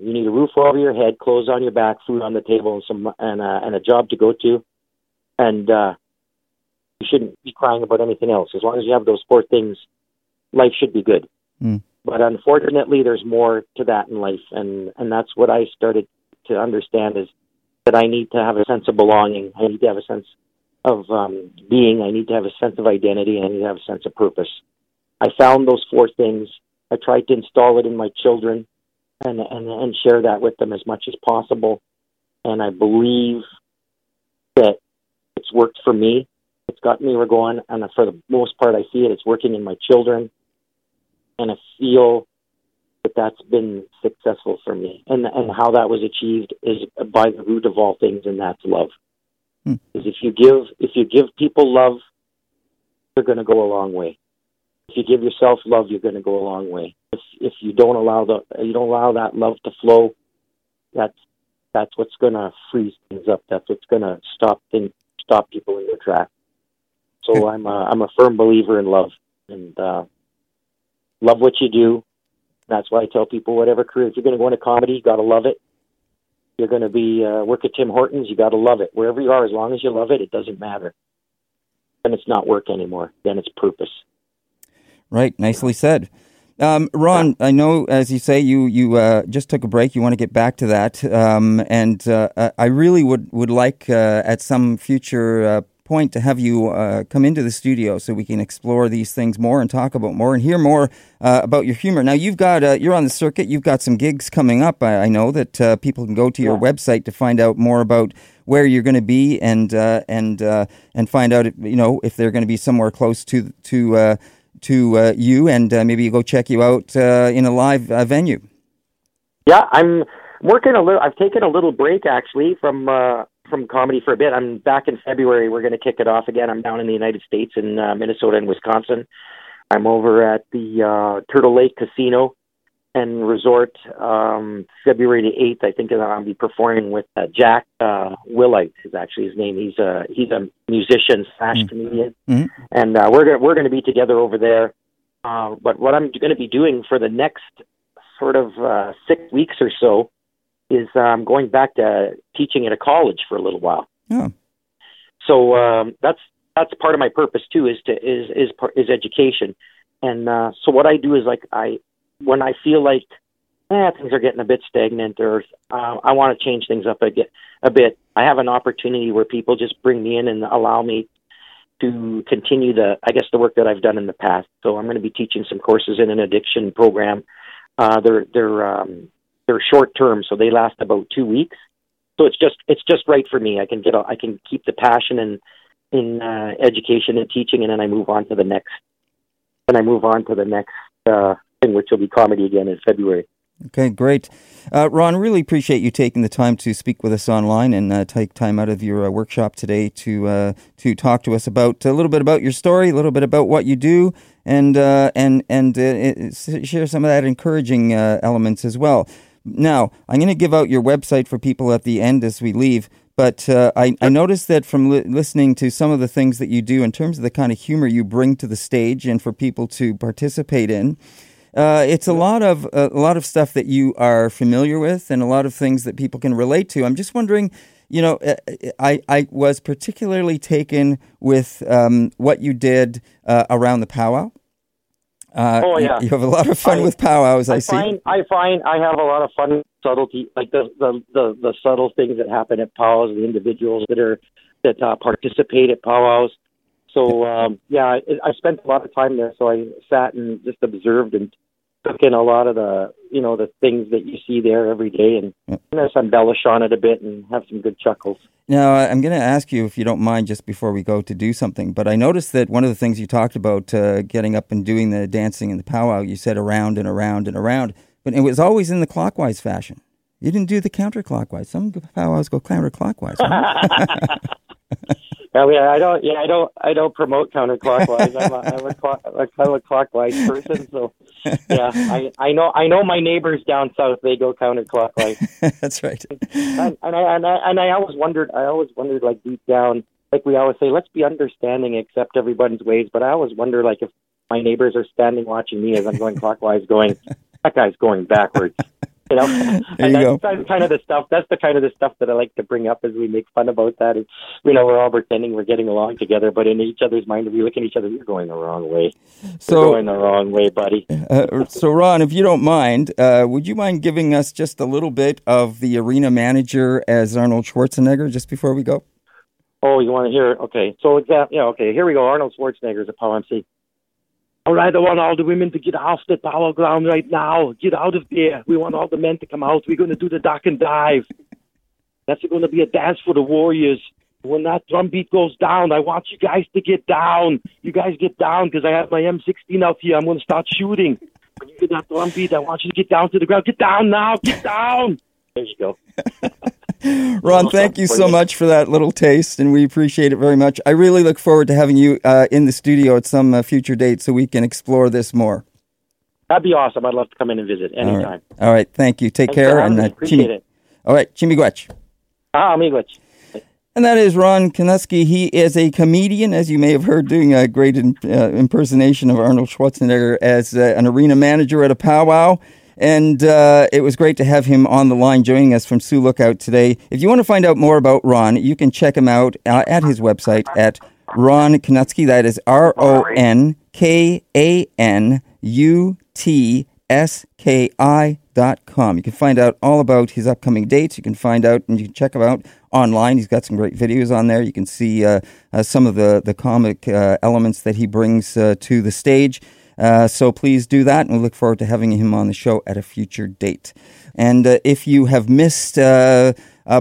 you need a roof over your head, clothes on your back, food on the table, and some and uh, and a job to go to, and uh, you shouldn't be crying about anything else. As long as you have those four things, life should be good. Mm. But unfortunately, there's more to that in life, and and that's what I started to understand is that I need to have a sense of belonging. I need to have a sense of um, being. I need to have a sense of identity. I need to have a sense of purpose. I found those four things. I tried to install it in my children, and and and share that with them as much as possible. And I believe that it's worked for me. It's got me going, and for the most part, I see it. It's working in my children, and I feel that that's been successful for me. And and how that was achieved is by the root of all things, and that's love. Hmm. Is if you give if you give people love, they're going to go a long way. If you give yourself love, you're going to go a long way. If if you don't allow the you don't allow that love to flow, that's that's what's going to freeze things up. That's what's going to stop things stop people in their tracks. So I'm a, I'm a firm believer in love and uh, love what you do. That's why I tell people whatever career, if you're going to go into comedy, you got to love it. You're going to be uh, work at Tim Hortons, you got to love it. Wherever you are, as long as you love it, it doesn't matter. Then it's not work anymore. Then it's purpose. Right. Nicely said. Um, Ron, I know, as you say, you you uh, just took a break. You want to get back to that, um, and uh, I really would would like uh, at some future uh, point to have you uh, come into the studio so we can explore these things more and talk about more and hear more uh, about your humor. Now, you've got you're on the circuit. You've got some gigs coming up. I, I know that people can go to your yeah. website to find out more about where you're going to be and and and find out you know if they're going to be somewhere close to to to uh, you and uh, maybe go check you out uh, in a live uh, venue. Yeah, I'm working a little. I've taken a little break actually from uh, from comedy for a bit. I'm back in February. We're going to kick it off again. I'm down in the United States in uh, Minnesota and Wisconsin. I'm over at the uh, Turtle Lake Casino and Resort um, February the 8th. I think I'll be performing with uh, Jack uh, Willite is actually his name. He's a he's a musician slash mm-hmm. comedian, mm-hmm. and uh, we're gonna, we're going to be together over there. Uh, but what I'm going to be doing for the next sort of uh, six weeks or so is um, going back to teaching at a college for a little while. Yeah. So um, that's that's part of my purpose too is to is is is education. And uh, so what I do is like I when I feel like eh, things are getting a bit stagnant or uh, I want to change things up a bit, a bit, I have an opportunity where people just bring me in and allow me to continue the, I guess, the work that I've done in the past. So I'm going to be teaching some courses in an addiction program. Uh, they're they're um, they're short term, so they last about two weeks. So it's just it's just right for me. I can get a, I can keep the passion in in uh, education and teaching, and then I move on to the next. And I move on to the next uh, which will be comedy again in February. Okay, great. Uh, Ron, really appreciate you taking the time to speak with us online and uh, take time out of your uh, workshop today to uh, to talk to us about a little bit about your story, a little bit about what you do, and and and share some of that encouraging elements as well. Now, I'm going to give out your website for people at the end as we leave. But I, I noticed that from li- listening to some of the things that you do in terms of the kind of humor you bring to the stage and for people to participate in, uh, it's a lot of uh, a lot of stuff that you are familiar with, and a lot of things that people can relate to. I'm just wondering, you know, uh, I I was particularly taken with um, what you did uh, around the powwow. Uh, oh yeah, you have a lot of fun I, with powwows. I, I find, see. I find I have a lot of fun subtlety, like the the the, the subtle things that happen at powwows, the individuals that are that uh, participate at powwows. So um, yeah, I, I spent a lot of time there. So I sat and just observed and took in a lot of the you know the things that you see there every day and yeah. just embellish on it a bit and have some good chuckles. Now I'm going to ask you if you don't mind just before we go to do something, but I noticed that one of the things you talked about uh, getting up and doing the dancing and the powwow, you said around and around and around, but it was always in the clockwise fashion. You didn't do the counterclockwise. Some powwows go counterclockwise. <laughs> <laughs> I mean, I don't. Yeah, I don't. I don't promote counterclockwise. I'm a, I'm a, <laughs> clock, of a clockwise person. So, yeah, I, I know. I know my neighbors down south. They go counterclockwise. <laughs> That's right. And, and I and I and I always wondered. I always wondered, like deep down, like we always say, let's be understanding, accept everybody's ways. But I always wonder, like if my neighbors are standing watching me as I'm going clockwise, going, that guy's going backwards. <laughs> You know, there and you that's go. kind of the stuff. That's the kind of the stuff that I like to bring up as we make fun about that. Is you know we're all pretending we're getting along together, but in each other's mind, we look at each other. You're going the wrong way. So You're going the wrong way, buddy. Uh, <laughs> so Ron, if you don't mind, uh, would you mind giving us just a little bit of the arena manager as Arnold Schwarzenegger just before we go? Oh, you want to hear? Okay, so exactly. Yeah, okay. Here we go. Arnold Schwarzenegger is a POW MC. All right, I want all the women to get off the power ground right now. Get out of there. We want all the men to come out. We're going to do the duck and dive. That's going to be a dance for the warriors. When that drum beat goes down, I want you guys to get down. You guys get down because I have my M16 out here. I'm going to start shooting. When you get that drum beat, I want you to get down to the ground. Get down now. Get down. There you go. <laughs> Ron, thank you so much for that little taste, and we appreciate it very much. I really look forward to having you uh, in the studio at some uh, future date so we can explore this more. That'd be awesome. I'd love to come in and visit anytime. All right, All right. thank you. Take Thanks care. and uh, appreciate it. All right, Chimigwech. Ah, Miigwech. And that is Ron Kanutsky. He is a comedian, as you may have heard, doing a great in, uh, impersonation of Arnold Schwarzenegger as uh, an arena manager at a powwow. And uh, it was great to have him on the line joining us from Sioux Lookout today. If you want to find out more about Ron, you can check him out uh, at his website at Ron Kanutsky. That is R O N K A N U T S K I dot com. You can find out all about his upcoming dates. You can find out and you can check him out online. He's got some great videos on there. You can see uh, uh, some of the, the comic uh, elements that he brings uh, to the stage. Uh, so please do that, and we look forward to having him on the show at a future date. And uh, if you have missed a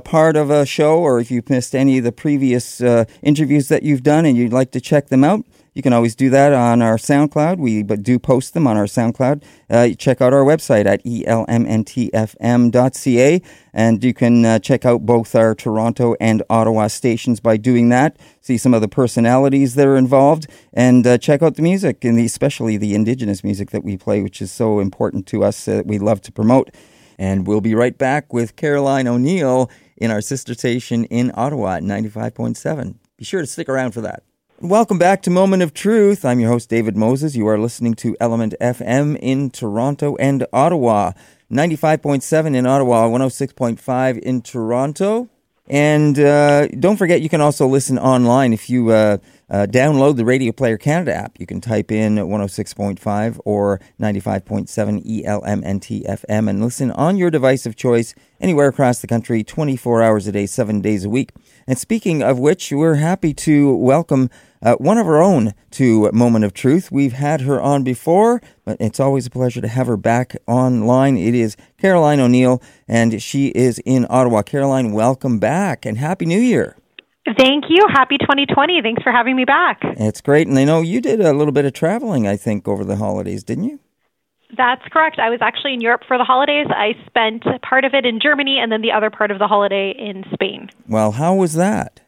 part of a show, or if you've missed any of the previous interviews that you've done and you'd like to check them out, you can always do that on our SoundCloud. We do post them on our SoundCloud. Uh, check out our website at elmntfm.ca, and you can uh, check out both our Toronto and Ottawa stations by doing that. See some of the personalities that are involved, and uh, check out the music, and the, especially the Indigenous music that we play, which is so important to us that we love to promote. And we'll be right back with Caroline O'Neill in our sister station in Ottawa at 95.7. Be sure to stick around for that. Welcome back to Moment of Truth. I'm your host, David Moses. You are listening to Element FM in Toronto and Ottawa. 95.7 in Ottawa, 106.5 in Toronto. And uh, don't forget, you can also listen online if you uh, uh, download the Radio Player Canada app. You can type in 106.5 or 95.7 ELMNT FM and listen on your device of choice anywhere across the country, 24 hours a day, seven days a week. And speaking of which, we're happy to welcome uh, one of our own to Moment of Truth. We've had her on before, but it's always a pleasure to have her back online. It is Caroline O'Neill, and she is in Ottawa. Caroline, welcome back and Happy New Year. Thank you. Happy 2020. Thanks for having me back. It's great. And I know you did a little bit of traveling, I think, over the holidays, didn't you? That's correct. I was actually in Europe for the holidays. I spent part of it in Germany and then the other part of the holiday in Spain. Well, how was that?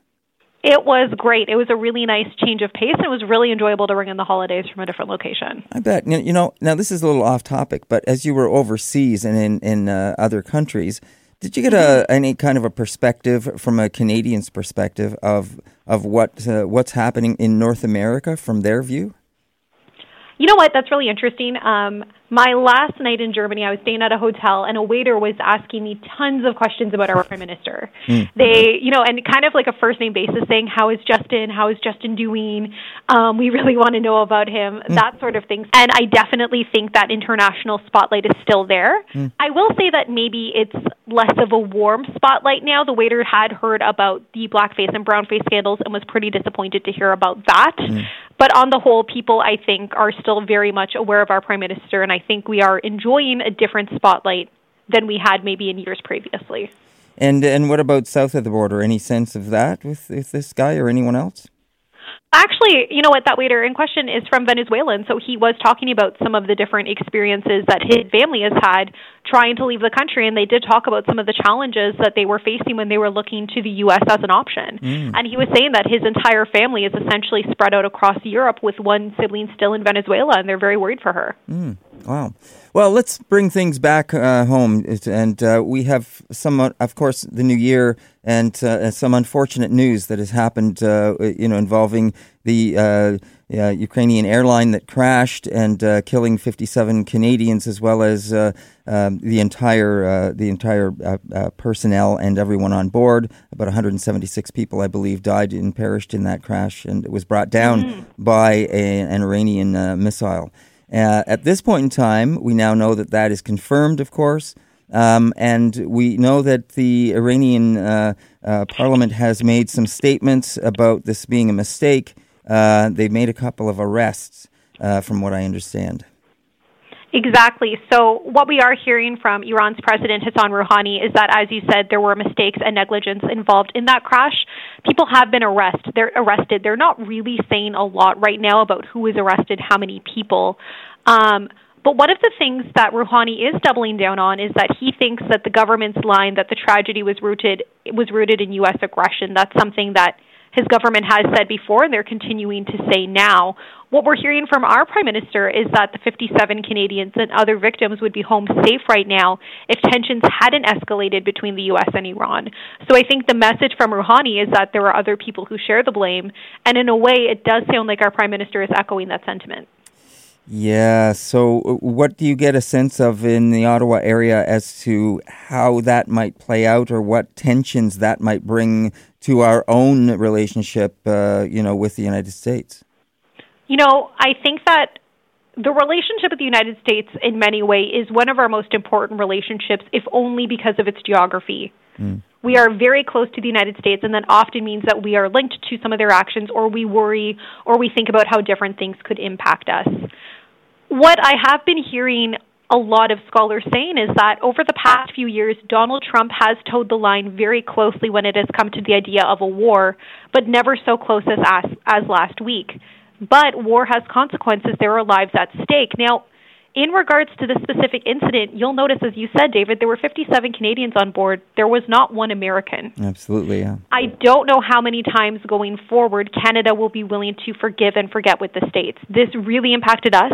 It was great. It was a really nice change of pace, and it was really enjoyable to bring in the holidays from a different location. I bet. You know, now this is a little off topic, but as you were overseas and in in uh, other countries, did you get a any kind of a perspective from a Canadian's perspective of of what uh, what's happening in North America from their view? You know what? That's really interesting. Um, my last night in Germany, I was staying at a hotel, and a waiter was asking me tons of questions about our prime minister. Mm. They, you know, and kind of like a first name basis, saying, "How is Justin? How is Justin doing? Um, we really want to know about him." Mm. That sort of thing. And I definitely think that international spotlight is still there. Mm. I will say that maybe it's less of a warm spotlight now. The waiter had heard about the blackface and brownface scandals and was pretty disappointed to hear about that. Mm. But on the whole, people, I think, are still very much aware of our prime minister, and I think we are enjoying a different spotlight than we had maybe in years previously. And and what about south of the border? Any sense of that with, with this guy or anyone else? Actually, you know what? That waiter in question is from Venezuela, and so he was talking about some of the different experiences that his family has had trying to leave the country, and they did talk about some of the challenges that they were facing when they were looking to the U.S. as an option. Mm. And he was saying that his entire family is essentially spread out across Europe, with one sibling still in Venezuela, and they're very worried for her. Mm. Wow. Well, let's bring things back uh, home, and uh, we have some, of course, the new year and uh, some unfortunate news that has happened. Uh, you know, involving the uh, Ukrainian airline that crashed and uh, killing 57 Canadians, as well as um, the entire the entire personnel and everyone on board. About 176 people, I believe, died and perished in that crash, and it was brought down mm. by a, an Iranian missile. Uh, at this point in time, we now know that that is confirmed, of course, um, and we know that the Iranian uh, uh, parliament has made some statements about this being a mistake. Uh, they've made a couple of arrests, uh, from what I understand. Exactly. So, what we are hearing from Iran's President Hassan Rouhani is that, as you said, there were mistakes and negligence involved in that crash. People have been arrested. They're arrested. They're not really saying a lot right now about who is arrested, how many people. Um, but one of the things that Rouhani is doubling down on is that he thinks that the government's line that the tragedy was rooted was rooted in U.S. aggression. That's something that his government has said before, and they're continuing to say now. What we're hearing from our prime minister is that the 57 Canadians and other victims would be home safe right now if tensions hadn't escalated between the U.S. and Iran. So I think the message from Rouhani is that there are other people who share the blame, and in a way, it does sound like our prime minister is echoing that sentiment. Yeah. So, uh, what do you get a sense of in the Ottawa area as to how that might play out, or what tensions that might bring to our own relationship, uh, you know, with the United States? You know, I think that the relationship with the United States, in many ways, is one of our most important relationships, if only because of its geography. Mm. We are very close to the United States, and that often means that we are linked to some of their actions, or we worry, or we think about how different things could impact us what I have been hearing a lot of scholars saying is that over the past few years, Donald Trump has toed the line very closely when it has come to the idea of a war, but never so close as, as last week. But war has consequences. There are lives at stake. Now, in regards to the specific incident, you'll notice, as you said, David, there were 57 Canadians on board. There was not one American. Absolutely, yeah. I don't know how many times going forward Canada will be willing to forgive and forget with the States. This really impacted us.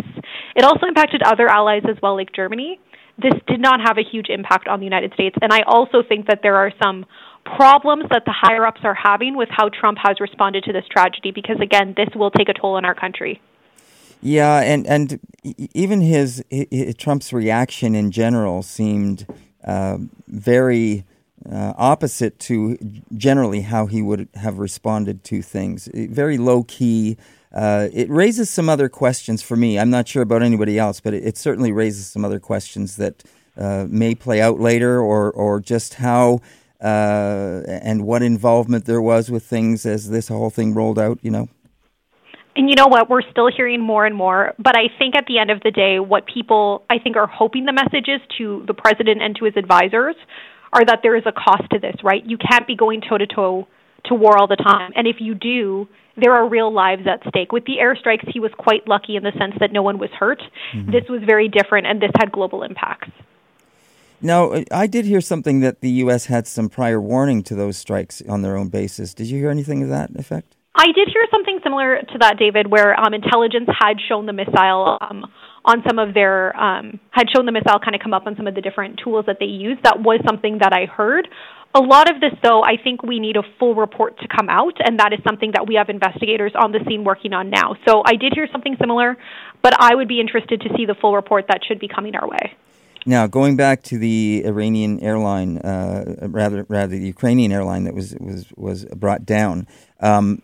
It also impacted other allies as well, like Germany. This did not have a huge impact on the United States. And I also think that there are some problems that the higher ups are having with how Trump has responded to this tragedy because, again, this will take a toll on our country. Yeah, and and even his, his Trump's reaction in general seemed uh, very uh, opposite to generally how he would have responded to things. Very low key. Uh, it raises some other questions for me. I'm not sure about anybody else, but it, it certainly raises some other questions that uh, may play out later, or or just how. Uh, and what involvement there was with things as this whole thing rolled out, you know? And you know what? We're still hearing more and more. But I think at the end of the day, what people, I think, are hoping the messages to the president and to his advisors are that there is a cost to this, right? You can't be going toe to toe to war all the time. And if you do, there are real lives at stake. With the airstrikes, he was quite lucky in the sense that no one was hurt. Mm-hmm. This was very different, and this had global impacts. Now, I did hear something that the U.S. had some prior warning to those strikes on their own basis. Did you hear anything of that effect? I did hear something similar to that, David, where um, intelligence had shown the missile um, on some of their um, had shown the missile kind of come up on some of the different tools that they use. That was something that I heard. A lot of this, though, I think we need a full report to come out, and that is something that we have investigators on the scene working on now. So I did hear something similar, but I would be interested to see the full report that should be coming our way. Now, going back to the Iranian airline, uh, rather rather the Ukrainian airline that was was was brought down, um,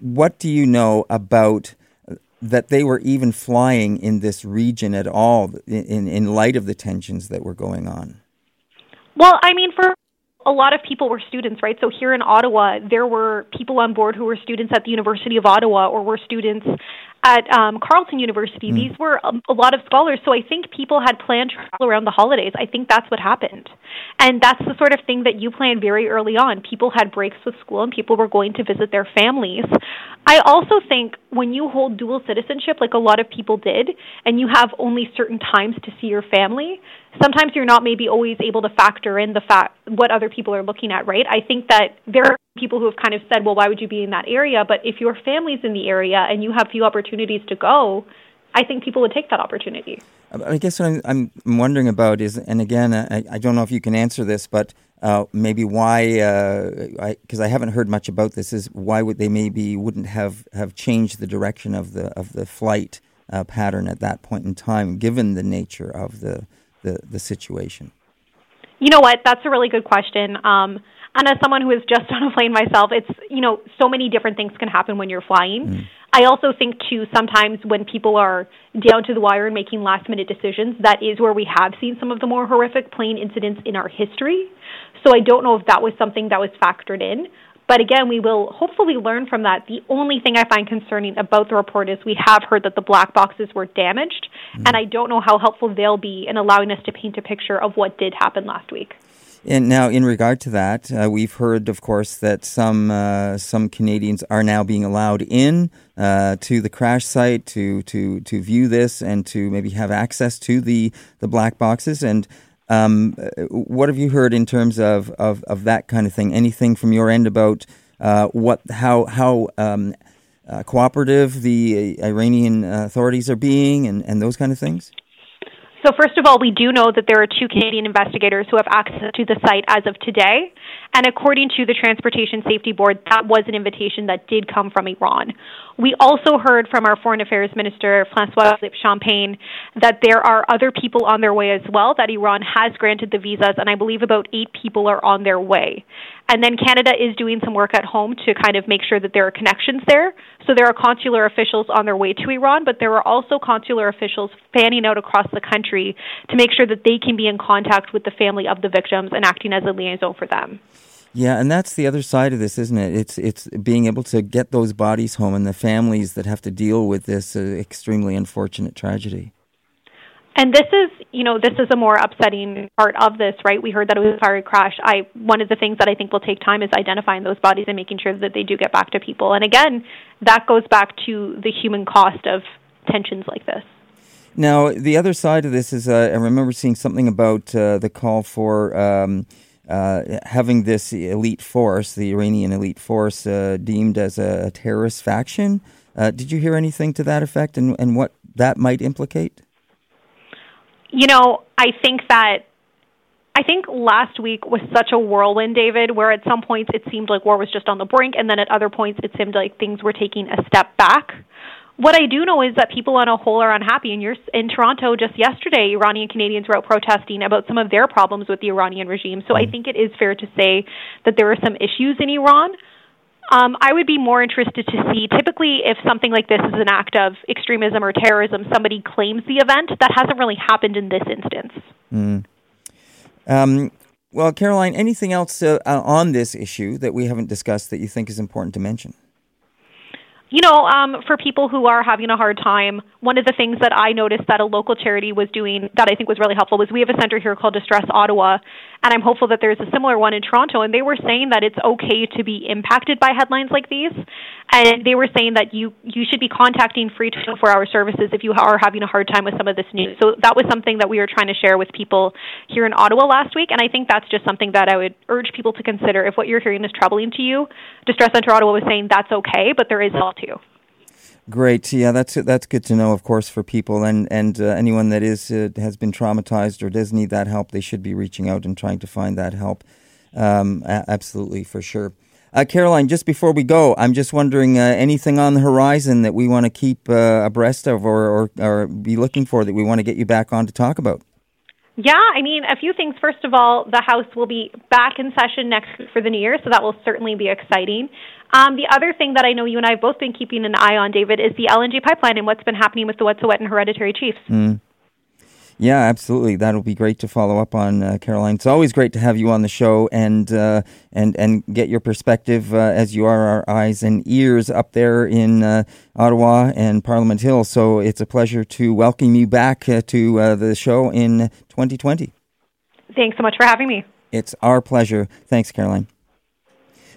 what do you know about that they were even flying in this region at all in in light of the tensions that were going on? Well, I mean, for a lot of people were students, right? So here in Ottawa, there were people on board who were students at the University of Ottawa or were students at um, Carleton University. Mm. These were a, a lot of scholars, so I think people had planned travel around the holidays. I think that's what happened, and that's the sort of thing that you plan very early on. People had breaks with school, and people were going to visit their families. I also think when you hold dual citizenship, like a lot of people did, and you have only certain times to see your family, sometimes you're not maybe always able to factor in the fact what other people are looking at, right? I think that there are people who have kind of said, well, why would you be in that area? But if your family's in the area and you have few opportunities to go, I think people would take that opportunity. I guess what I'm, I'm wondering about is, and again, I, I, don't know if you can answer this, but uh, maybe why, because uh, I, I, haven't heard much about this, is why would they maybe wouldn't have, have changed the direction of the of the flight uh, pattern at that point in time, given the nature of the the, the situation? You know what? That's a really good question. Um, and as someone who is just <laughs> on a plane myself, it's you know so many different things can happen when you're flying. Mm. I also think too sometimes when people are down to the wire and making last minute decisions, that is where we have seen some of the more horrific plane incidents in our history. So I don't know if that was something that was factored in. But again, we will hopefully learn from that. The only thing I find concerning about the report is we have heard that the black boxes were damaged, mm. and I don't know how helpful they'll be in allowing us to paint a picture of what did happen last week. And now, in regard to that, uh, we've heard, of course, that some uh, some Canadians are now being allowed in uh, to the crash site to to to view this and to maybe have access to the the black boxes. And um, what have you heard in terms of, of, of, that kind of thing? Anything from your end about uh, what how how um, uh, cooperative the Iranian authorities are being and, and those kind of things? So, first of all, we do know that there are two Canadian investigators who have access to the site as of today. And according to the Transportation Safety Board, that was an invitation that did come from Iran. We also heard from our Foreign Affairs Minister, Francois Champagne, that there are other people on their way as well, that Iran has granted the visas, and I believe about eight people are on their way. And then Canada is doing some work at home to kind of make sure that there are connections there. So there are consular officials on their way to Iran, but there are also consular officials fanning out across the country to make sure that they can be in contact with the family of the victims and acting as a liaison for them. Yeah, and that's the other side of this, isn't it? It's it's being able to get those bodies home and the families that have to deal with this uh, extremely unfortunate tragedy. And this is, you know, this is a more upsetting part of this, right? We heard that it was a fiery crash. I one of the things that I think will take time is identifying those bodies and making sure that they do get back to people. And again, that goes back to the human cost of tensions like this. Now, the other side of this is, uh, I remember seeing something about uh, the call for. Um, uh, having this elite force, the Iranian elite force, uh, deemed as a terrorist faction. Uh, did you hear anything to that effect and, and what that might implicate? You know, I think that I think last week was such a whirlwind, David, where at some points it seemed like war was just on the brink, and then at other points it seemed like things were taking a step back. What I do know is that people on a whole are unhappy. And you're in Toronto just yesterday, Iranian Canadians were out protesting about some of their problems with the Iranian regime. So I mm. think it is fair to say that there are some issues in Iran. Um, I would be more interested to see. Typically, if something like this is an act of extremism or terrorism, somebody claims the event. That hasn't really happened in this instance. Mm. Um, well, Caroline, anything else uh, on this issue that we haven't discussed that you think is important to mention? you know, um, for people who are having a hard time, one of the things that I noticed that a local charity was doing that I think was really helpful was we have a center here called Distress Ottawa, and I'm hopeful that there's a similar one in Toronto. And they were saying that it's okay to be impacted by headlines like these, and they were saying that you you should be contacting free 24-hour services if you are having a hard time with some of this news. So that was something that we were trying to share with people here in Ottawa last week, and I think that's just something that I would urge people to consider. If what you're hearing is troubling to you, Distress Center Ottawa was saying that's okay, but there is help too. Great, yeah, that's that's good to know, of course, for people and and uh, anyone that is uh, has been traumatized or does need that help, they should be reaching out and trying to find that help. Um, a- absolutely, for sure. Uh, Caroline, just before we go, I'm just wondering uh, anything on the horizon that we want to keep uh, abreast of or, or, or be looking for that we want to get you back on to talk about. Yeah, I mean, a few things. First of all, the House will be back in session next for the new year, so that will certainly be exciting. Um, the other thing that I know you and I have both been keeping an eye on, David, is the LNG pipeline and what's been happening with the Wet'suwet'en Hereditary Chiefs. Mm. Yeah, absolutely. That'll be great to follow up on, uh, Caroline. It's always great to have you on the show and uh, and and get your perspective uh, as you are our eyes and ears up there in uh, Ottawa and Parliament Hill. So it's a pleasure to welcome you back uh, to uh, the show in 2020. Thanks so much for having me. It's our pleasure. Thanks, Caroline.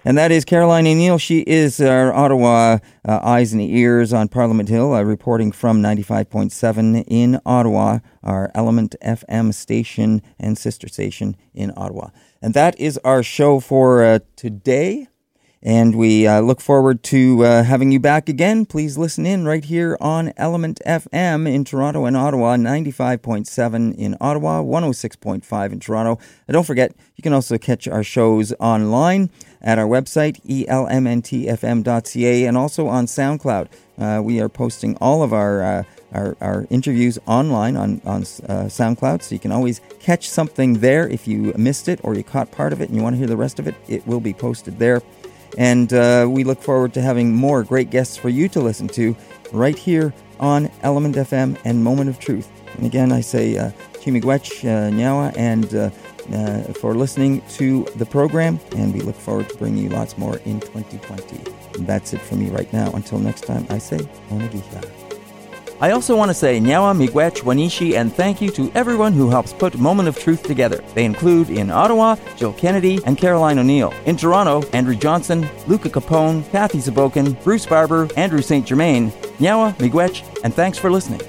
And that is Caroline O'Neill. She is our Ottawa uh, eyes and ears on Parliament Hill, uh, reporting from 95.7 in Ottawa, our Element FM station and sister station in Ottawa. And that is our show for uh, today. And we uh, look forward to uh, having you back again. Please listen in right here on Element FM in Toronto and Ottawa, 95.7 in Ottawa, 106.5 in Toronto. And don't forget, you can also catch our shows online at our website, elmntfm.ca, and also on SoundCloud. Uh, we are posting all of our, uh, our, our, interviews online on, on uh, SoundCloud, so you can always catch something there if you missed it or you caught part of it and you want to hear the rest of it. It will be posted there. And uh, we look forward to having more great guests for you to listen to right here on Element FM and Moment of Truth. And again, I say uh, Chimigwech uh, Nyawa and uh, uh, for listening to the program. And we look forward to bringing you lots more in 2020. And that's it for me right now. Until next time, I say Onagiha. I also want to say Nyawa Miigwech Wanishi and thank you to everyone who helps put Moment of Truth together. They include in Ottawa, Jill Kennedy and Caroline O'Neill. In Toronto, Andrew Johnson, Luca Capone, Kathy Zabokin, Bruce Barber, Andrew St. Germain, Nyawa Miigwech, and thanks for listening.